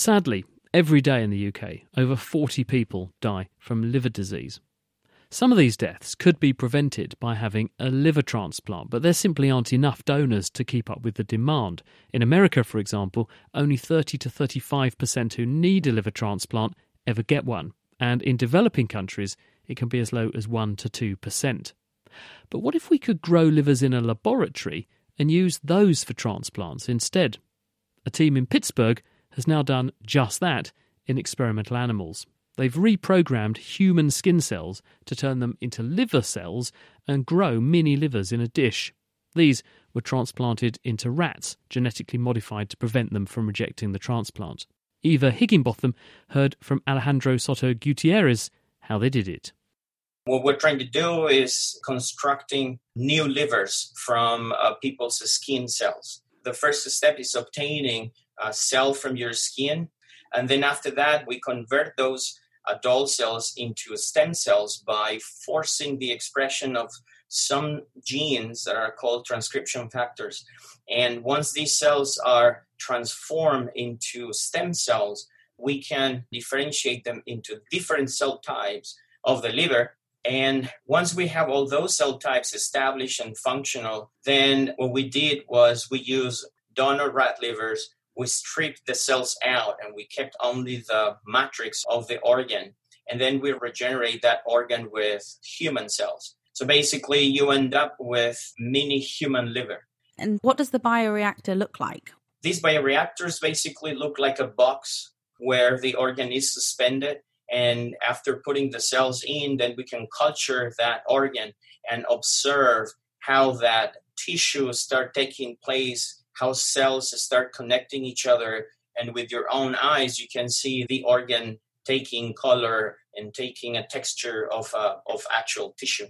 Sadly, every day in the UK, over 40 people die from liver disease. Some of these deaths could be prevented by having a liver transplant, but there simply aren't enough donors to keep up with the demand. In America, for example, only 30 to 35% who need a liver transplant ever get one, and in developing countries, it can be as low as 1 to 2%. But what if we could grow livers in a laboratory and use those for transplants instead? A team in Pittsburgh has now done just that in experimental animals. They've reprogrammed human skin cells to turn them into liver cells and grow mini livers in a dish. These were transplanted into rats, genetically modified to prevent them from rejecting the transplant. Eva Higginbotham heard from Alejandro Soto Gutierrez how they did it. What we're trying to do is constructing new livers from uh, people's skin cells. The first step is obtaining a cell from your skin, and then after that, we convert those adult cells into stem cells by forcing the expression of some genes that are called transcription factors. And once these cells are transformed into stem cells, we can differentiate them into different cell types of the liver. And once we have all those cell types established and functional, then what we did was we use donor rat livers we stripped the cells out and we kept only the matrix of the organ. And then we regenerate that organ with human cells. So basically, you end up with mini human liver. And what does the bioreactor look like? These bioreactors basically look like a box where the organ is suspended. And after putting the cells in, then we can culture that organ and observe how that tissue start taking place how cells start connecting each other. And with your own eyes, you can see the organ taking color and taking a texture of, uh, of actual tissue.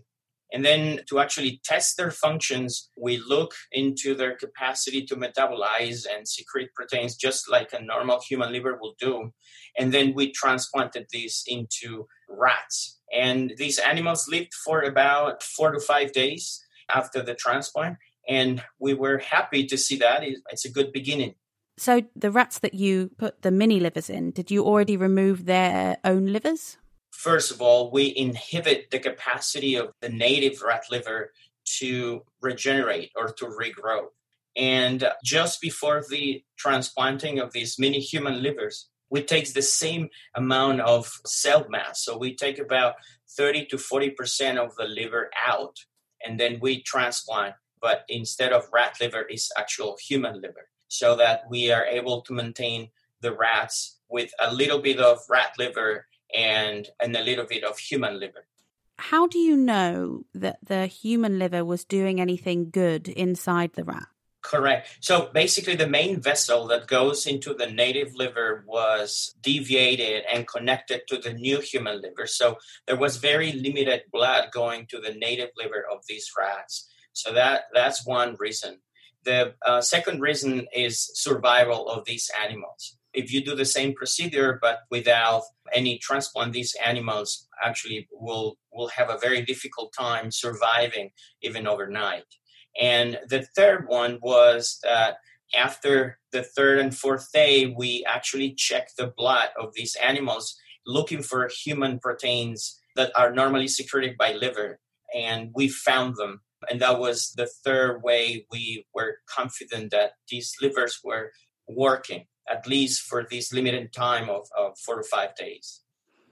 And then to actually test their functions, we look into their capacity to metabolize and secrete proteins just like a normal human liver will do. And then we transplanted these into rats. And these animals lived for about four to five days after the transplant and we were happy to see that. It's a good beginning. So, the rats that you put the mini livers in, did you already remove their own livers? First of all, we inhibit the capacity of the native rat liver to regenerate or to regrow. And just before the transplanting of these mini human livers, we take the same amount of cell mass. So we take about 30 to 40% of the liver out, and then we transplant but instead of rat liver is actual human liver so that we are able to maintain the rats with a little bit of rat liver and and a little bit of human liver. How do you know that the human liver was doing anything good inside the rat? Correct. So basically the main vessel that goes into the native liver was deviated and connected to the new human liver. So there was very limited blood going to the native liver of these rats so that that's one reason. The uh, second reason is survival of these animals. If you do the same procedure but without any transplant, these animals actually will will have a very difficult time surviving even overnight. And the third one was that after the third and fourth day, we actually check the blood of these animals looking for human proteins that are normally secreted by liver. And we found them and that was the third way we were confident that these livers were working, at least for this limited time of, of four to five days.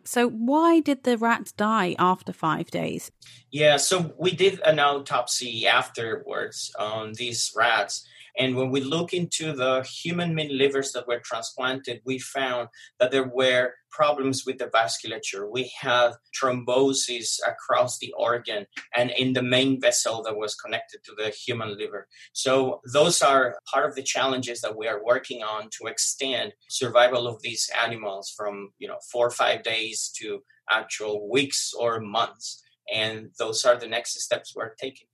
So, why did the rats die after five days? Yeah, so we did an autopsy afterwards on these rats, and when we look into the human mini livers that were transplanted, we found that there were problems with the vasculature. We have thrombosis across the organ and in the main vessel that was connected to the human liver. So those are part of the challenges that we are working on to extend survival of these animals from, you know, 4 or 5 days to actual weeks or months. And those are the next steps we're taking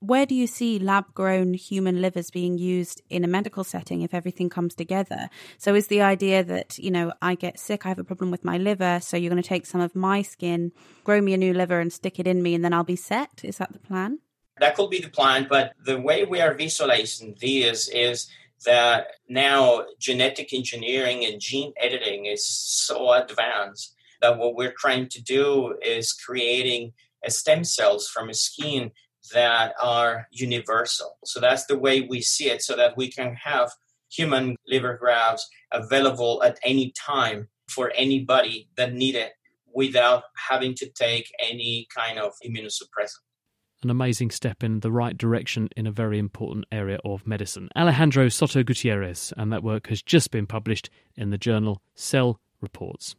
where do you see lab grown human livers being used in a medical setting if everything comes together? So, is the idea that, you know, I get sick, I have a problem with my liver, so you're going to take some of my skin, grow me a new liver, and stick it in me, and then I'll be set? Is that the plan? That could be the plan, but the way we are visualizing this is that now genetic engineering and gene editing is so advanced that what we're trying to do is creating stem cells from a skin that are universal. So that's the way we see it, so that we can have human liver grafts available at any time for anybody that need it without having to take any kind of immunosuppressant. An amazing step in the right direction in a very important area of medicine. Alejandro Soto Gutierrez, and that work has just been published in the journal Cell Reports.